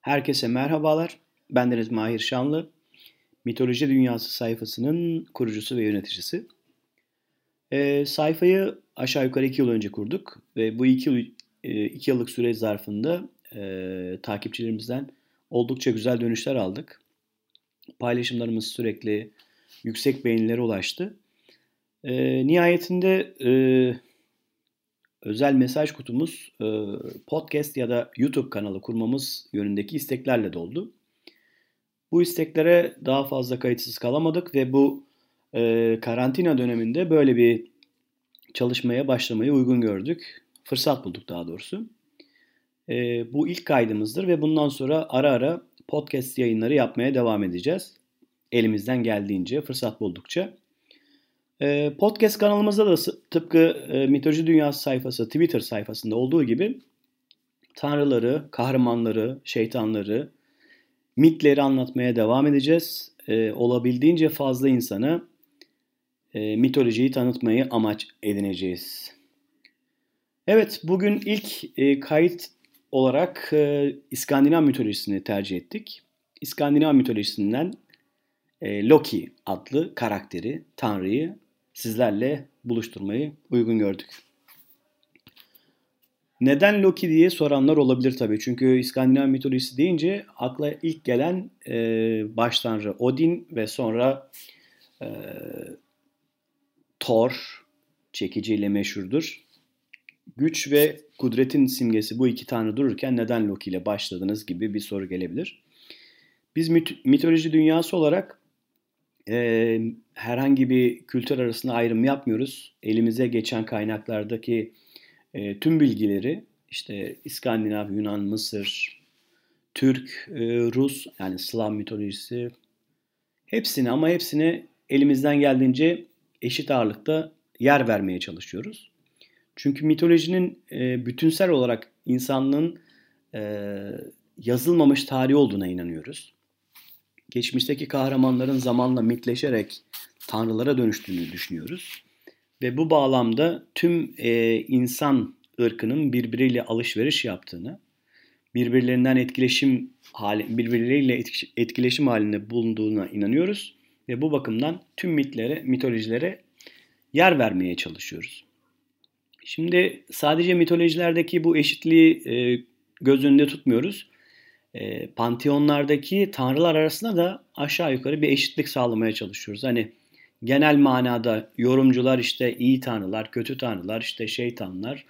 Herkese merhabalar. Bendeniz Mahir Şanlı. Mitoloji Dünyası sayfasının kurucusu ve yöneticisi. E, sayfayı aşağı yukarı iki yıl önce kurduk ve bu iki, e, yıllık süre zarfında e, takipçilerimizden oldukça güzel dönüşler aldık. Paylaşımlarımız sürekli yüksek beğenilere ulaştı. E, nihayetinde e, özel mesaj kutumuz e, podcast ya da YouTube kanalı kurmamız yönündeki isteklerle doldu. Bu isteklere daha fazla kayıtsız kalamadık ve bu e, karantina döneminde böyle bir çalışmaya başlamayı uygun gördük. Fırsat bulduk daha doğrusu. E, bu ilk kaydımızdır ve bundan sonra ara ara podcast yayınları yapmaya devam edeceğiz. Elimizden geldiğince, fırsat buldukça. Ee, podcast kanalımızda da tıpkı e, Mitoloji Dünyası sayfası, Twitter sayfasında olduğu gibi tanrıları, kahramanları, şeytanları, mitleri anlatmaya devam edeceğiz. Ee, olabildiğince fazla insana e, mitolojiyi tanıtmayı amaç edineceğiz. Evet, bugün ilk e, kayıt olarak İskandinav mitolojisini tercih ettik. İskandinav mitolojisinden Loki adlı karakteri, tanrıyı sizlerle buluşturmayı uygun gördük. Neden Loki diye soranlar olabilir tabii. Çünkü İskandinav mitolojisi deyince akla ilk gelen e, baş tanrı Odin ve sonra e, Thor çekiciyle meşhurdur. Güç ve kudretin simgesi bu iki tanrı dururken neden Loki ile başladınız gibi bir soru gelebilir. Biz mit- mitoloji dünyası olarak herhangi bir kültür arasında ayrım yapmıyoruz. Elimize geçen kaynaklardaki tüm bilgileri işte İskandinav, Yunan, Mısır, Türk, Rus yani Slav mitolojisi hepsini ama hepsini elimizden geldiğince eşit ağırlıkta yer vermeye çalışıyoruz. Çünkü mitolojinin bütünsel olarak insanlığın yazılmamış tarihi olduğuna inanıyoruz geçmişteki kahramanların zamanla mitleşerek tanrılara dönüştüğünü düşünüyoruz. Ve bu bağlamda tüm e, insan ırkının birbiriyle alışveriş yaptığını, birbirlerinden etkileşim hali, birbirleriyle etkileşim halinde bulunduğuna inanıyoruz ve bu bakımdan tüm mitlere, mitolojilere yer vermeye çalışıyoruz. Şimdi sadece mitolojilerdeki bu eşitliği e, göz önünde tutmuyoruz e, panteonlardaki tanrılar arasında da aşağı yukarı bir eşitlik sağlamaya çalışıyoruz. Hani genel manada yorumcular işte iyi tanrılar, kötü tanrılar, işte şeytanlar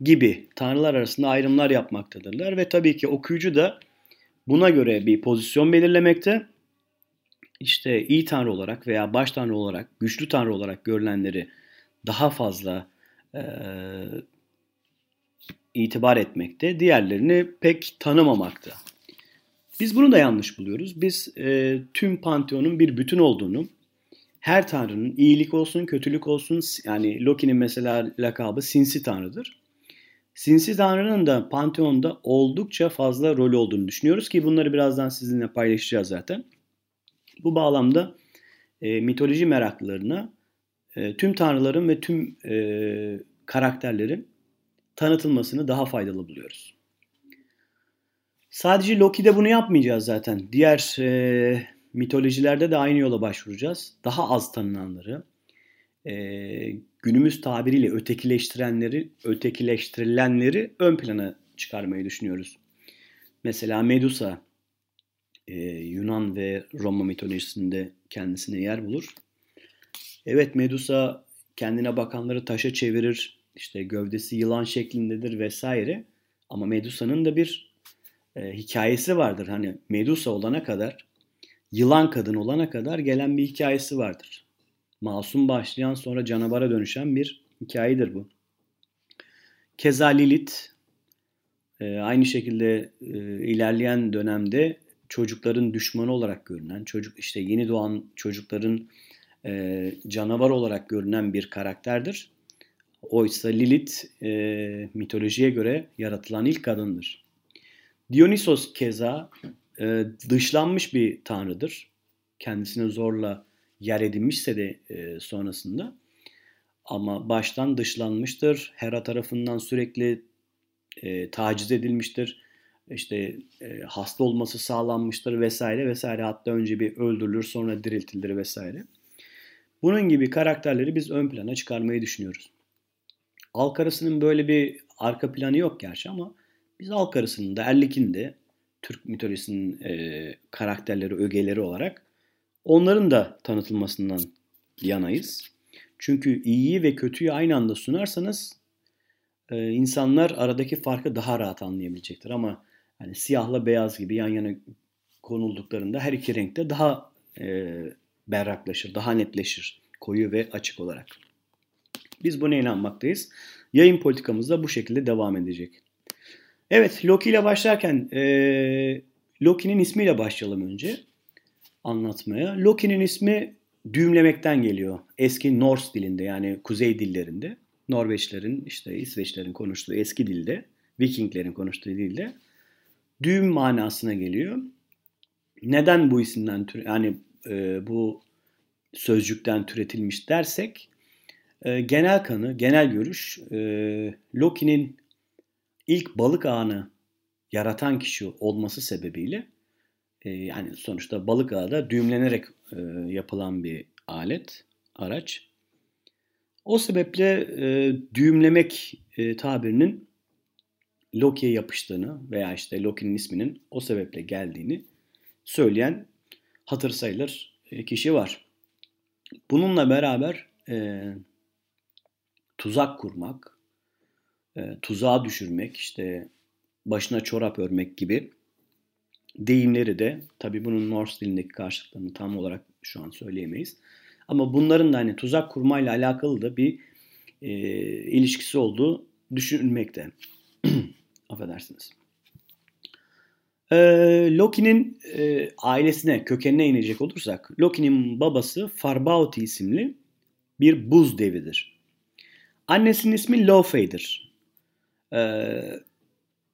gibi tanrılar arasında ayrımlar yapmaktadırlar ve tabii ki okuyucu da buna göre bir pozisyon belirlemekte. İşte iyi tanrı olarak veya baş tanrı olarak, güçlü tanrı olarak görülenleri daha fazla e, itibar etmekte, diğerlerini pek tanımamakta. Biz bunu da yanlış buluyoruz. Biz e, tüm panteonun bir bütün olduğunu, her tanrının iyilik olsun, kötülük olsun, yani Loki'nin mesela lakabı sinsi tanrıdır. Sinsi tanrının da panteonda oldukça fazla rol olduğunu düşünüyoruz ki bunları birazdan sizinle paylaşacağız zaten. Bu bağlamda e, mitoloji meraklılarına e, tüm tanrıların ve tüm e, karakterlerin tanıtılmasını daha faydalı buluyoruz. Sadece Loki'de bunu yapmayacağız zaten. Diğer e, mitolojilerde de aynı yola başvuracağız. Daha az tanınanları, e, günümüz tabiriyle ötekileştirenleri, ötekileştirilenleri ön plana çıkarmayı düşünüyoruz. Mesela Medusa e, Yunan ve Roma mitolojisinde kendisine yer bulur. Evet Medusa kendine bakanları taşa çevirir, işte gövdesi yılan şeklindedir vesaire. Ama Medusa'nın da bir e, hikayesi vardır. Hani Medusa olana kadar, yılan kadın olana kadar gelen bir hikayesi vardır. Masum başlayan sonra canavara dönüşen bir hikayedir bu. Keza Lilith e, aynı şekilde e, ilerleyen dönemde çocukların düşmanı olarak görünen, çocuk işte yeni doğan çocukların e, canavar olarak görünen bir karakterdir. Oysa Lilith e, mitolojiye göre yaratılan ilk kadındır. Dionysos keza e, dışlanmış bir tanrıdır. Kendisine zorla yer edinmişse de e, sonrasında. Ama baştan dışlanmıştır. Hera tarafından sürekli e, taciz edilmiştir. işte e, hasta olması sağlanmıştır vesaire vesaire. Hatta önce bir öldürülür sonra diriltilir vesaire. Bunun gibi karakterleri biz ön plana çıkarmayı düşünüyoruz. Alkarası'nın böyle bir arka planı yok gerçi ama biz Alkarası'nın da Erlik'in de Türk mitolojisinin e, karakterleri, ögeleri olarak onların da tanıtılmasından yanayız. Çünkü iyiyi ve kötüyü aynı anda sunarsanız e, insanlar aradaki farkı daha rahat anlayabilecektir. Ama yani siyahla beyaz gibi yan yana konulduklarında her iki renkte daha e, berraklaşır, daha netleşir koyu ve açık olarak. Biz buna inanmaktayız. Yayın politikamız da bu şekilde devam edecek. Evet Loki ile başlarken e, Loki'nin ismiyle başlayalım önce anlatmaya. Loki'nin ismi düğümlemekten geliyor. Eski Norse dilinde yani kuzey dillerinde. Norveçlerin işte İsveçlerin konuştuğu eski dilde, Vikinglerin konuştuğu dilde düğüm manasına geliyor. Neden bu isimden yani e, bu sözcükten türetilmiş dersek e, genel kanı, genel görüş e, Loki'nin ilk balık ağını yaratan kişi olması sebebiyle e, yani sonuçta balık ağı da düğümlenerek e, yapılan bir alet, araç. O sebeple düğümlemek tabirinin Loki'ye yapıştığını veya işte Loki'nin isminin o sebeple geldiğini söyleyen hatır sayılır kişi var. Bununla beraber e, tuzak kurmak, e, tuzağa düşürmek, işte başına çorap örmek gibi deyimleri de tabi bunun Norse dilindeki karşılıklarını tam olarak şu an söyleyemeyiz. Ama bunların da hani tuzak kurmayla alakalı da bir e, ilişkisi olduğu düşünülmekte. Affedersiniz. E, Loki'nin e, ailesine, kökenine inecek olursak, Loki'nin babası Farbauti isimli bir buz devidir. Annesinin ismi Lofe'dir. E,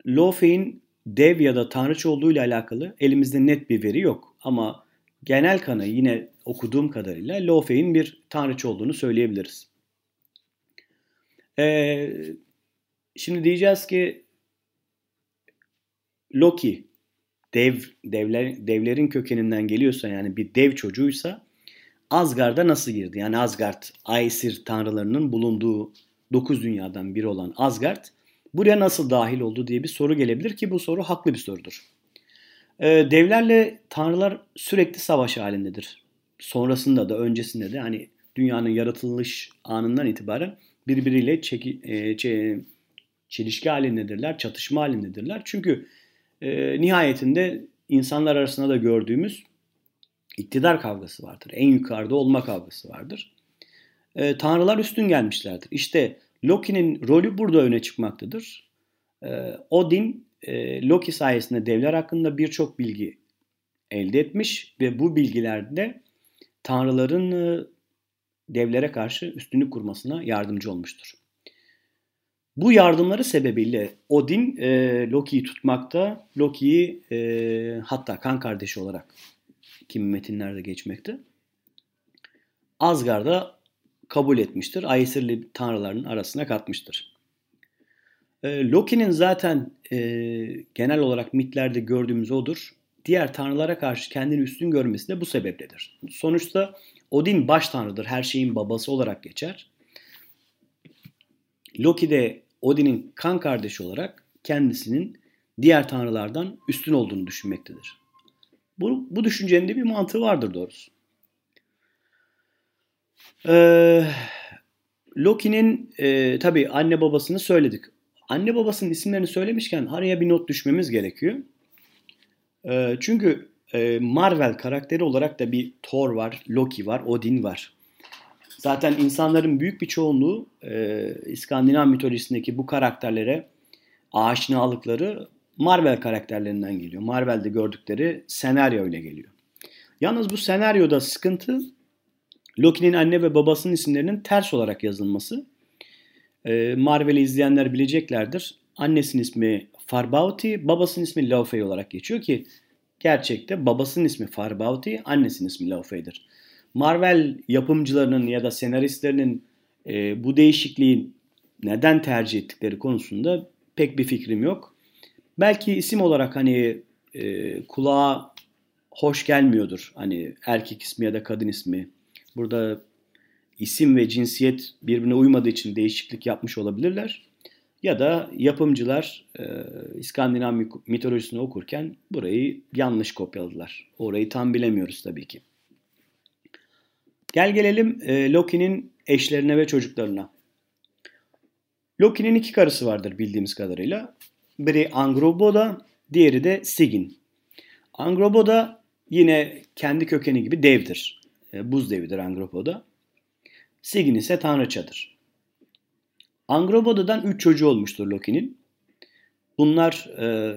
Lofe'in dev ya da tanrıç olduğu ile alakalı elimizde net bir veri yok. Ama genel kanı yine okuduğum kadarıyla Lofe'in bir tanrıç olduğunu söyleyebiliriz. Ee, şimdi diyeceğiz ki Loki dev devler devlerin kökeninden geliyorsa yani bir dev çocuğuysa Asgard'a nasıl girdi? Yani Asgard, Aesir tanrılarının bulunduğu dokuz dünyadan biri olan Asgard buraya nasıl dahil oldu diye bir soru gelebilir ki bu soru haklı bir sorudur. Ee, devlerle tanrılar sürekli savaş halindedir. Sonrasında da öncesinde de hani dünyanın yaratılış anından itibaren birbiriyle çeki, e, çe, çelişki halindedirler, çatışma halindedirler. Çünkü e, nihayetinde insanlar arasında da gördüğümüz iktidar kavgası vardır. En yukarıda olma kavgası vardır. E, tanrılar üstün gelmişlerdir. İşte Loki'nin rolü burada öne çıkmaktadır. E, Odin e, Loki sayesinde devler hakkında birçok bilgi elde etmiş ve bu bilgilerde tanrıların e, devlere karşı üstünlük kurmasına yardımcı olmuştur. Bu yardımları sebebiyle Odin e, Loki'yi tutmakta, Loki'yi e, hatta kan kardeşi olarak kimi metinlerde geçmekte. Asgard'a kabul etmiştir. Aesirli tanrıların arasına katmıştır. E, Loki'nin zaten e, genel olarak mitlerde gördüğümüz odur. Diğer tanrılara karşı kendini üstün görmesi de bu sebepledir. Sonuçta Odin baş tanrıdır. Her şeyin babası olarak geçer. Loki de Odin'in kan kardeşi olarak kendisinin diğer tanrılardan üstün olduğunu düşünmektedir. Bu, bu düşüncenin de bir mantığı vardır doğrusu. Ee, Loki'nin e, tabii anne babasını söyledik. Anne babasının isimlerini söylemişken araya bir not düşmemiz gerekiyor. E, çünkü e, Marvel karakteri olarak da bir Thor var, Loki var, Odin var. Zaten insanların büyük bir çoğunluğu e, İskandinav mitolojisindeki bu karakterlere aşinalıkları Marvel karakterlerinden geliyor. Marvel'de gördükleri senaryo ile geliyor. Yalnız bu senaryoda sıkıntı Loki'nin anne ve babasının isimlerinin ters olarak yazılması. E, Marvel'i izleyenler bileceklerdir. Annesinin ismi Farbauti, babasının ismi Laufey olarak geçiyor ki gerçekte babasının ismi Farbauti, annesinin ismi Laufey'dir. Marvel yapımcılarının ya da senaristlerinin e, bu değişikliği neden tercih ettikleri konusunda pek bir fikrim yok. Belki isim olarak hani e, kulağa hoş gelmiyordur. Hani erkek ismi ya da kadın ismi. Burada isim ve cinsiyet birbirine uymadığı için değişiklik yapmış olabilirler. Ya da yapımcılar e, İskandinav mitolojisini okurken burayı yanlış kopyaladılar. Orayı tam bilemiyoruz tabii ki. Gel gelelim e, Loki'nin eşlerine ve çocuklarına. Loki'nin iki karısı vardır bildiğimiz kadarıyla. Biri Angroboda, diğeri de Sigyn. Angroboda yine kendi kökeni gibi devdir. E, buz devidir Angroboda. Sigyn ise tanrıçadır. Angroboda'dan üç çocuğu olmuştur Loki'nin. Bunlar e,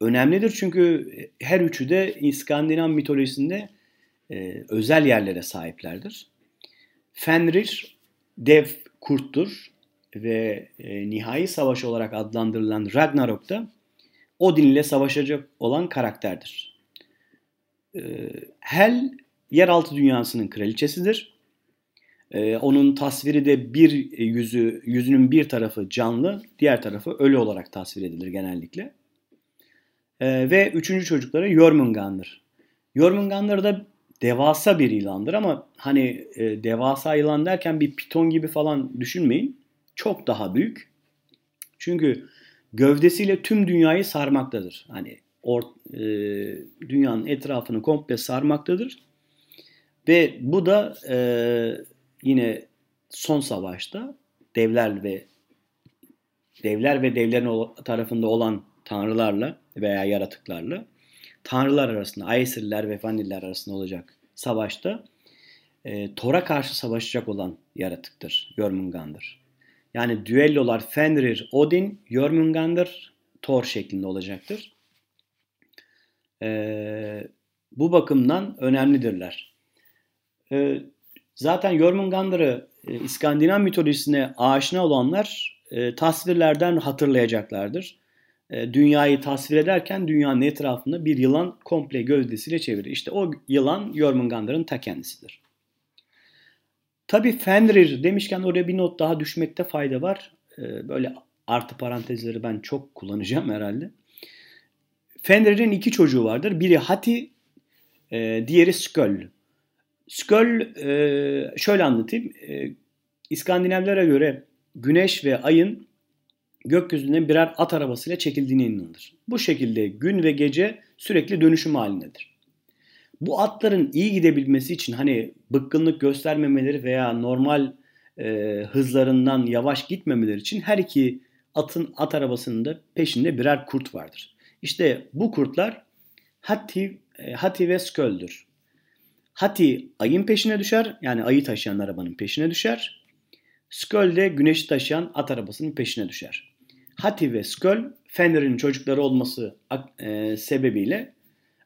önemlidir çünkü her üçü de İskandinav mitolojisinde e, özel yerlere sahiplerdir. Fenrir dev kurttur ve e, nihai savaş olarak adlandırılan Ragnarok'ta Odin ile savaşacak olan karakterdir. E, Hel yeraltı dünyasının kraliçesidir. E, onun tasviri de bir yüzü yüzünün bir tarafı canlı, diğer tarafı ölü olarak tasvir edilir genellikle. E, ve üçüncü çocukları Jormungandr. Jormungandr da devasa bir yılandır ama hani e, devasa yılan derken bir piton gibi falan düşünmeyin. Çok daha büyük. Çünkü gövdesiyle tüm dünyayı sarmaktadır. Hani or, e, dünyanın etrafını komple sarmaktadır. Ve bu da e, yine son savaşta devler ve devler ve devlerin tarafında olan tanrılarla veya yaratıklarla tanrılar arasında, Aesirler ve Vaniller arasında olacak savaşta e, Thor'a karşı savaşacak olan yaratıktır. Jormungandr. Yani düellolar Fenrir, Odin, Jormungandr, Thor şeklinde olacaktır. E, bu bakımdan önemlidirler. E, zaten Jormungandr'ı e, İskandinav mitolojisine aşina olanlar e, tasvirlerden hatırlayacaklardır. E, dünyayı tasvir ederken dünyanın etrafında bir yılan komple gövdesiyle çevirir. İşte o yılan Jormungandr'ın ta kendisidir. Tabii Fenrir demişken oraya bir not daha düşmekte fayda var. E, böyle artı parantezleri ben çok kullanacağım herhalde. Fenrir'in iki çocuğu vardır. Biri Hati, e, diğeri Sköll. Sköll şöyle anlatayım. İskandinavlara göre güneş ve ayın gökyüzünden birer at arabasıyla çekildiğine inanılır. Bu şekilde gün ve gece sürekli dönüşüm halindedir. Bu atların iyi gidebilmesi için hani bıkkınlık göstermemeleri veya normal e, hızlarından yavaş gitmemeleri için her iki atın at arabasının da peşinde birer kurt vardır. İşte bu kurtlar Hati, e, Hati ve Sköld'ür. Hati ayın peşine düşer yani ayı taşıyan arabanın peşine düşer. Sköl de güneşi taşıyan at arabasının peşine düşer. Hati ve Sköl Fenrir'in çocukları olması e, sebebiyle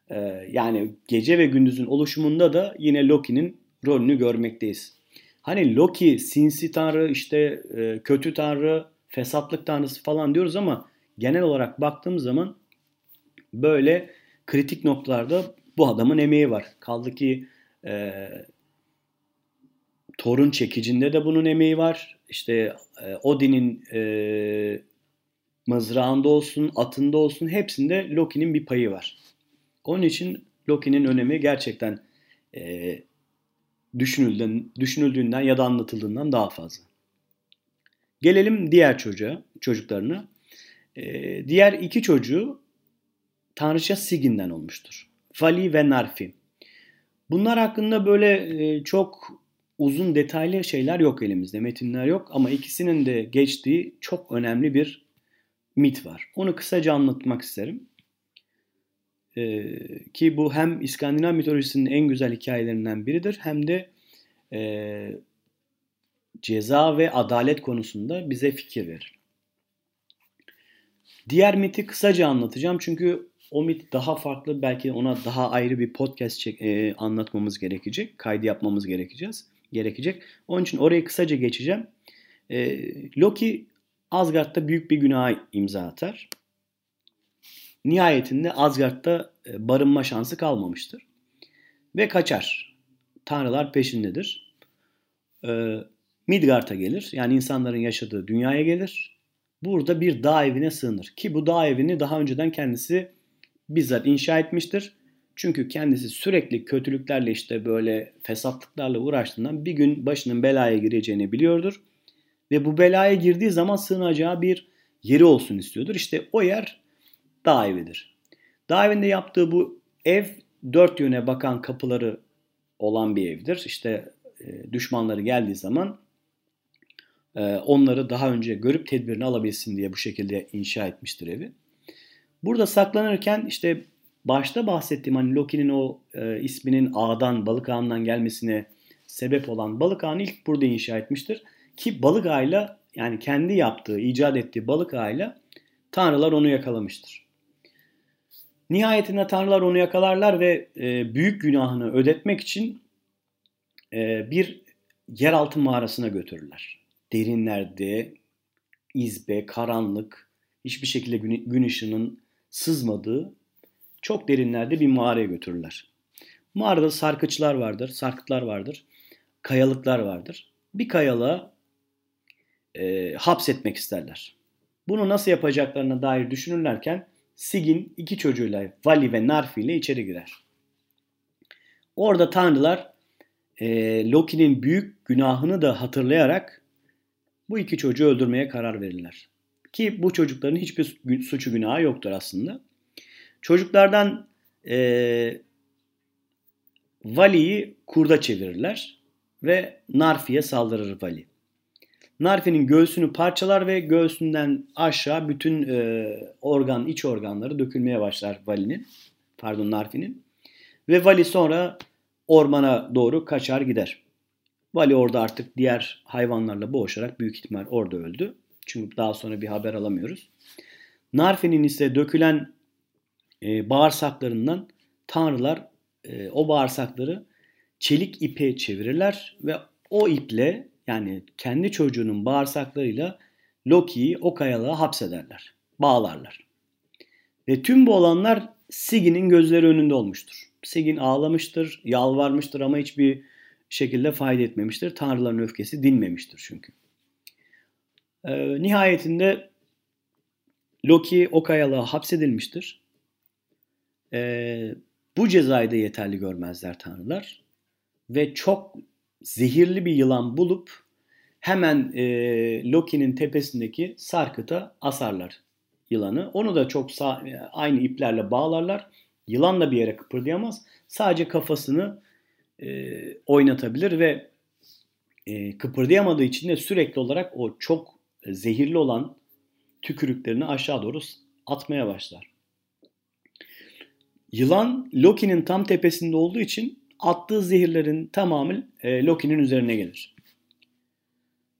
e, yani gece ve gündüzün oluşumunda da yine Loki'nin rolünü görmekteyiz. Hani Loki sinsi tanrı işte e, kötü tanrı fesatlık tanrısı falan diyoruz ama genel olarak baktığımız zaman böyle kritik noktalarda bu adamın emeği var. Kaldı ki e, Thor'un çekicinde de bunun emeği var. İşte e, Odin'in e, mızrağında olsun, atında olsun hepsinde Loki'nin bir payı var. Onun için Loki'nin önemi gerçekten e, düşünüldüğünden, düşünüldüğünden ya da anlatıldığından daha fazla. Gelelim diğer çocuğa, çocuklarına. E, diğer iki çocuğu Tanrıça Sigin'den olmuştur. Vali ve Narfi. Bunlar hakkında böyle e, çok uzun detaylı şeyler yok elimizde, metinler yok ama ikisinin de geçtiği çok önemli bir mit var. Onu kısaca anlatmak isterim. Ee, ki bu hem İskandinav mitolojisinin en güzel hikayelerinden biridir hem de e, ceza ve adalet konusunda bize fikir verir. Diğer miti kısaca anlatacağım çünkü o mit daha farklı belki ona daha ayrı bir podcast çek, e, anlatmamız gerekecek. Kaydı yapmamız gerekeceğiz, gerekecek. Onun için orayı kısaca geçeceğim. E, Loki Asgard'da büyük bir günah imza atar. Nihayetinde Asgard'da e, barınma şansı kalmamıştır. Ve kaçar. Tanrılar peşindedir. Ee, Midgard'a gelir. Yani insanların yaşadığı dünyaya gelir. burada bir dağ evine sığınır. Ki bu dağ evini daha önceden kendisi bizzat inşa etmiştir. Çünkü kendisi sürekli kötülüklerle işte böyle fesatlıklarla uğraştığından bir gün başının belaya gireceğini biliyordur. Ve bu belaya girdiği zaman sığınacağı bir yeri olsun istiyordur. İşte o yer dağ evidir. Dağ yaptığı bu ev dört yöne bakan kapıları olan bir evdir. İşte e, düşmanları geldiği zaman e, onları daha önce görüp tedbirini alabilsin diye bu şekilde inşa etmiştir evi. Burada saklanırken işte başta bahsettiğim hani Loki'nin o e, isminin ağdan, balık ağından gelmesine sebep olan balık ağını ilk burada inşa etmiştir. Ki balık ağıyla yani kendi yaptığı, icat ettiği balık ağıyla tanrılar onu yakalamıştır. Nihayetinde tanrılar onu yakalarlar ve e, büyük günahını ödetmek için e, bir yeraltı mağarasına götürürler. Derinlerde, izbe, karanlık, hiçbir şekilde gün, gün ışığının sızmadığı çok derinlerde bir mağaraya götürürler. Mağarada sarkıçlar vardır, sarkıtlar vardır, kayalıklar vardır. Bir kayalığa e, hapsetmek isterler. Bunu nasıl yapacaklarına dair düşünürlerken Sigin iki çocuğuyla Vali ve Narfi ile içeri girer. Orada tanrılar e, Loki'nin büyük günahını da hatırlayarak bu iki çocuğu öldürmeye karar verirler. Ki bu çocukların hiçbir suçu günahı yoktur aslında. Çocuklardan e, Vali'yi kurda çevirirler ve Narfi'ye saldırır Vali. Narfi'nin göğsünü parçalar ve göğsünden aşağı bütün e, organ, iç organları dökülmeye başlar Vali'nin. Pardon Narfi'nin. Ve Vali sonra ormana doğru kaçar gider. Vali orada artık diğer hayvanlarla boğuşarak büyük ihtimal orada öldü. Çünkü daha sonra bir haber alamıyoruz. Narfi'nin ise dökülen e, bağırsaklarından tanrılar e, o bağırsakları çelik ipe çevirirler ve o iple yani kendi çocuğunun bağırsaklarıyla Loki'yi o kayalığa hapsederler. Bağlarlar. Ve tüm bu olanlar Sigin'in gözleri önünde olmuştur. Sigin ağlamıştır, yalvarmıştır ama hiçbir şekilde fayda etmemiştir. Tanrıların öfkesi dinmemiştir çünkü. Ee, nihayetinde Loki o kayalığa hapsedilmiştir. Ee, bu cezayı da yeterli görmezler tanrılar. Ve çok zehirli bir yılan bulup hemen e, Loki'nin tepesindeki sarkıta asarlar yılanı. Onu da çok sağ, aynı iplerle bağlarlar. Yılan da bir yere kıpırdayamaz. Sadece kafasını e, oynatabilir ve e, kıpırdayamadığı için de sürekli olarak o çok zehirli olan tükürüklerini aşağı doğru atmaya başlar. Yılan Loki'nin tam tepesinde olduğu için attığı zehirlerin tamamı e, Loki'nin üzerine gelir.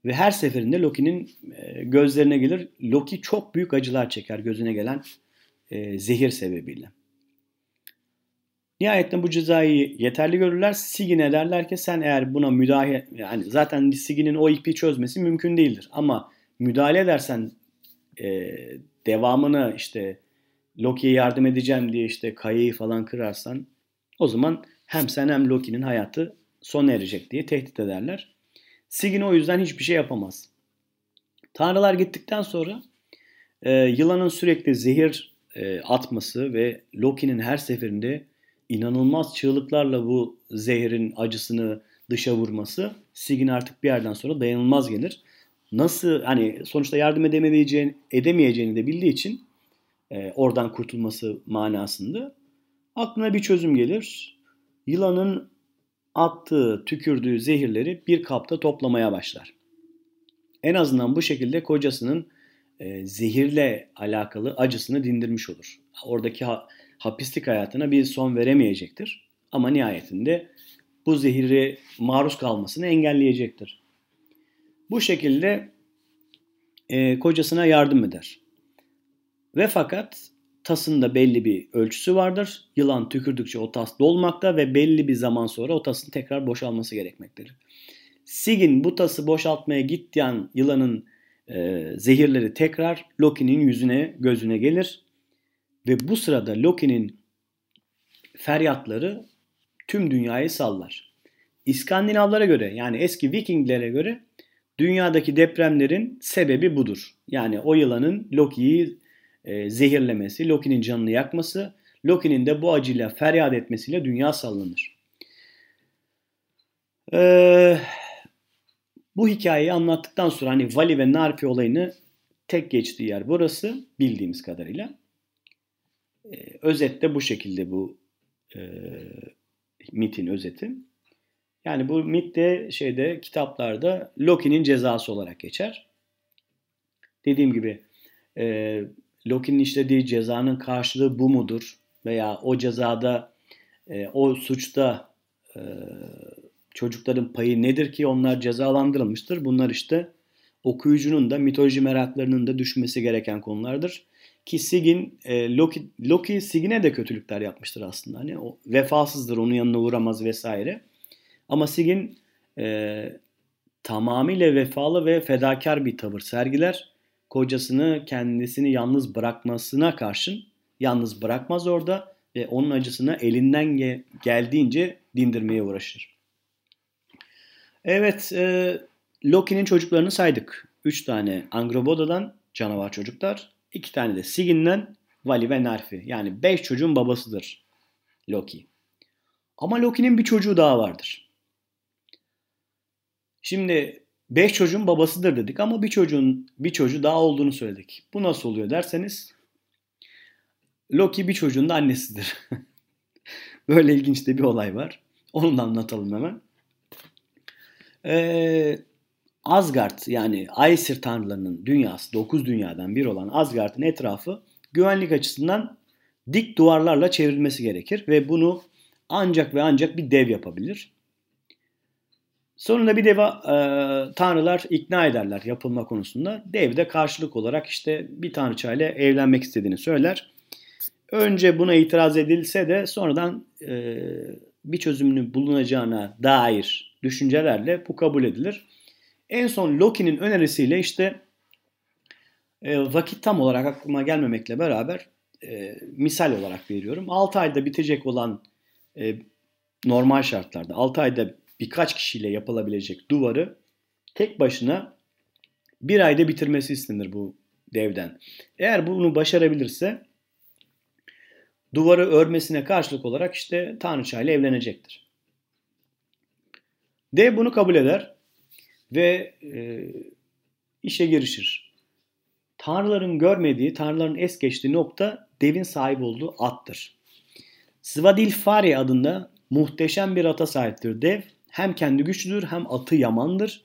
Ve her seferinde Loki'nin e, gözlerine gelir. Loki çok büyük acılar çeker gözüne gelen e, zehir sebebiyle. Nihayetinde bu cezayı yeterli görürler. Sigin'e derler ki sen eğer buna müdahale yani zaten Sigin'in o ipi çözmesi mümkün değildir. Ama müdahale edersen e, devamını işte Loki'ye yardım edeceğim diye işte kayayı falan kırarsan o zaman hem sen hem Loki'nin hayatı sona erecek diye tehdit ederler. Sigyn o yüzden hiçbir şey yapamaz. Tanrılar gittikten sonra e, yılanın sürekli zehir e, atması ve Loki'nin her seferinde inanılmaz çığlıklarla bu zehrin acısını dışa vurması Sigyn artık bir yerden sonra dayanılmaz gelir. Nasıl hani sonuçta yardım edemeyeceğini, edemeyeceğini de bildiği için e, oradan kurtulması manasında aklına bir çözüm gelir. Yılanın attığı, tükürdüğü zehirleri bir kapta toplamaya başlar. En azından bu şekilde kocasının e, zehirle alakalı acısını dindirmiş olur. Oradaki ha, hapislik hayatına bir son veremeyecektir. Ama nihayetinde bu zehiri maruz kalmasını engelleyecektir. Bu şekilde e, kocasına yardım eder. Ve fakat tasında belli bir ölçüsü vardır. Yılan tükürdükçe o tas dolmakta ve belli bir zaman sonra o tasın tekrar boşalması gerekmektedir. Sigin bu tası boşaltmaya gittiğin yılanın e, zehirleri tekrar Loki'nin yüzüne gözüne gelir ve bu sırada Loki'nin feryatları tüm dünyayı sallar. İskandinavlara göre yani eski Vikinglere göre Dünyadaki depremlerin sebebi budur. Yani o yılanın Loki'yi e, zehirlemesi, Loki'nin canını yakması, Loki'nin de bu acıyla feryat etmesiyle dünya sallanır. Ee, bu hikayeyi anlattıktan sonra hani Vali ve Narfi olayını tek geçtiği yer burası bildiğimiz kadarıyla. Ee, özette bu şekilde bu e, mitin özeti. Yani bu mit de şeyde kitaplarda Loki'nin cezası olarak geçer. Dediğim gibi e, Loki'nin işlediği cezanın karşılığı bu mudur? Veya o cezada, e, o suçta e, çocukların payı nedir ki onlar cezalandırılmıştır? Bunlar işte okuyucunun da mitoloji meraklarının da düşmesi gereken konulardır. Ki Sigin, e, Loki, Loki Sigin'e de kötülükler yapmıştır aslında. Hani o vefasızdır, onun yanına uğramaz vesaire. Ama Sigin e, tamamıyla vefalı ve fedakar bir tavır sergiler. Kocasını kendisini yalnız bırakmasına karşın yalnız bırakmaz orada ve onun acısını elinden ge- geldiğince dindirmeye uğraşır. Evet, e, Loki'nin çocuklarını saydık. 3 tane Angroboda'dan canavar çocuklar, 2 tane de Sigin'den Vali ve Narfi. Yani 5 çocuğun babasıdır Loki. Ama Loki'nin bir çocuğu daha vardır. Şimdi 5 çocuğun babasıdır dedik ama bir çocuğun bir çocuğu daha olduğunu söyledik. Bu nasıl oluyor derseniz Loki bir çocuğun da annesidir. Böyle ilginç de bir olay var. Onu da anlatalım hemen. Ee, Asgard yani Aesir tanrılarının dünyası, 9 dünyadan bir olan Asgard'ın etrafı güvenlik açısından dik duvarlarla çevrilmesi gerekir ve bunu ancak ve ancak bir dev yapabilir. Sonunda bir deva e, tanrılar ikna ederler yapılma konusunda. Dev de karşılık olarak işte bir tanrıçayla evlenmek istediğini söyler. Önce buna itiraz edilse de sonradan e, bir çözümünü bulunacağına dair düşüncelerle bu kabul edilir. En son Loki'nin önerisiyle işte e, vakit tam olarak aklıma gelmemekle beraber e, misal olarak veriyorum. 6 ayda bitecek olan e, normal şartlarda 6 ayda birkaç kişiyle yapılabilecek duvarı tek başına bir ayda bitirmesi istenir bu devden. Eğer bunu başarabilirse duvarı örmesine karşılık olarak işte Tanrıça ile evlenecektir. Dev bunu kabul eder ve e, işe girişir. Tanrıların görmediği, tanrıların es geçtiği nokta devin sahip olduğu attır. Svadilfari adında muhteşem bir ata sahiptir dev. Hem kendi güçlüdür hem atı yamandır.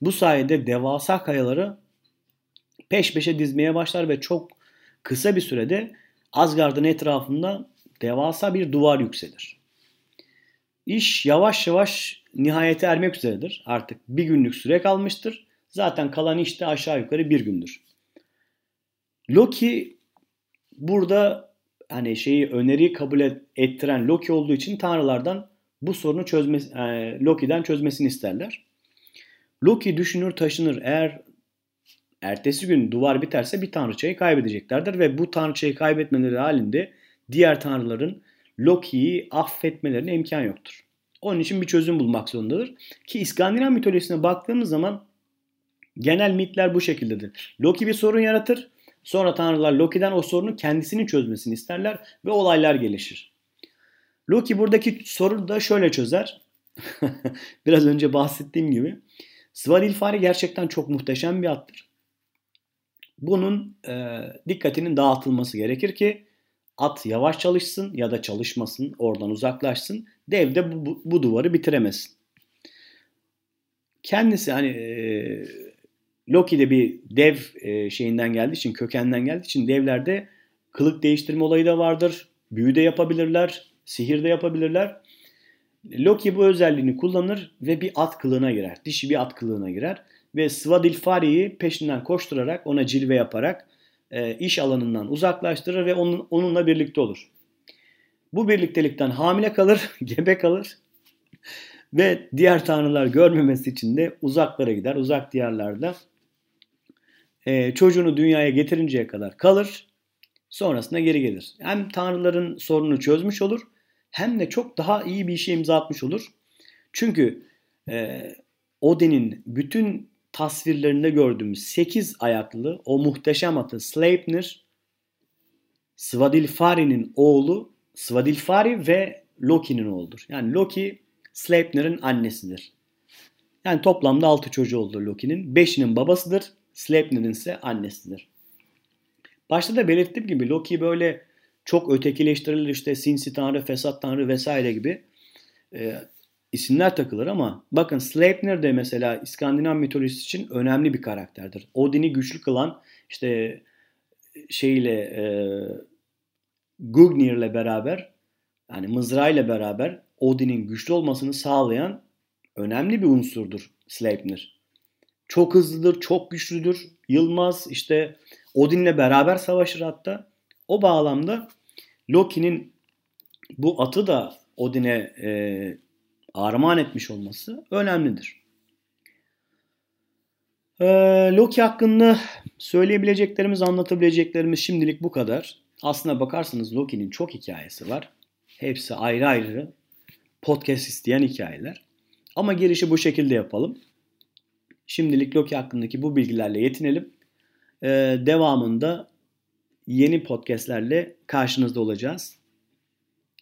Bu sayede devasa kayaları peş peşe dizmeye başlar ve çok kısa bir sürede Asgard'ın etrafında devasa bir duvar yükselir. İş yavaş yavaş nihayete ermek üzeredir. Artık bir günlük süre kalmıştır. Zaten kalan iş de aşağı yukarı bir gündür. Loki burada hani şeyi öneriyi kabul ettiren Loki olduğu için tanrılardan bu sorunu çözmesi, e, Loki'den çözmesini isterler. Loki düşünür taşınır. Eğer ertesi gün duvar biterse bir tanrıçayı kaybedeceklerdir ve bu tanrıçayı kaybetmeleri halinde diğer tanrıların Loki'yi affetmelerine imkan yoktur. Onun için bir çözüm bulmak zorundadır. Ki İskandinav mitolojisine baktığımız zaman genel mitler bu şekildedir. Loki bir sorun yaratır. Sonra tanrılar Loki'den o sorunu kendisinin çözmesini isterler ve olaylar gelişir. Loki buradaki sorunu da şöyle çözer. Biraz önce bahsettiğim gibi. Svadilfari gerçekten çok muhteşem bir attır. Bunun e, dikkatinin dağıtılması gerekir ki at yavaş çalışsın ya da çalışmasın, oradan uzaklaşsın. Dev de bu, bu, bu duvarı bitiremesin. Kendisi hani e, Loki de bir dev e, şeyinden geldiği için, kökenden geldiği için devlerde kılık değiştirme olayı da vardır. Büyü de yapabilirler, sihir de yapabilirler. Loki bu özelliğini kullanır ve bir at kılığına girer. Dişi bir at kılığına girer. Ve Svadilfari'yi peşinden koşturarak, ona cilve yaparak e, iş alanından uzaklaştırır ve onun, onunla birlikte olur. Bu birliktelikten hamile kalır, gebe kalır ve diğer tanrılar görmemesi için de uzaklara gider. Uzak diyarlarda e, çocuğunu dünyaya getirinceye kadar kalır. Sonrasında geri gelir. Hem tanrıların sorununu çözmüş olur hem de çok daha iyi bir işe imza atmış olur. Çünkü e, Odin'in bütün tasvirlerinde gördüğümüz 8 ayaklı o muhteşem atı Sleipnir Svadilfari'nin oğlu Svadilfari ve Loki'nin oğludur. Yani Loki Sleipnir'in annesidir. Yani toplamda 6 çocuğu oldu Loki'nin. 5'inin babasıdır. Sleipnir'in ise annesidir. Başta da belirttiğim gibi Loki böyle çok ötekileştirilir işte sinsi tanrı, fesat tanrı vesaire gibi e, isimler takılır ama bakın Sleipnir de mesela İskandinav mitolojisi için önemli bir karakterdir. Odin'i güçlü kılan işte şeyle e, Gugnir'le beraber yani mızrağıyla beraber Odin'in güçlü olmasını sağlayan önemli bir unsurdur Sleipnir. Çok hızlıdır, çok güçlüdür. Yılmaz işte Odin'le beraber savaşır hatta. O bağlamda Loki'nin bu atı da Odin'e e, armağan etmiş olması önemlidir. E, Loki hakkında söyleyebileceklerimiz, anlatabileceklerimiz şimdilik bu kadar. Aslına bakarsanız Loki'nin çok hikayesi var. Hepsi ayrı ayrı podcast isteyen hikayeler. Ama girişi bu şekilde yapalım. Şimdilik Loki hakkındaki bu bilgilerle yetinelim. Ee, devamında yeni podcastlerle karşınızda olacağız.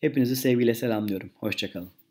Hepinizi sevgiyle selamlıyorum. Hoşçakalın.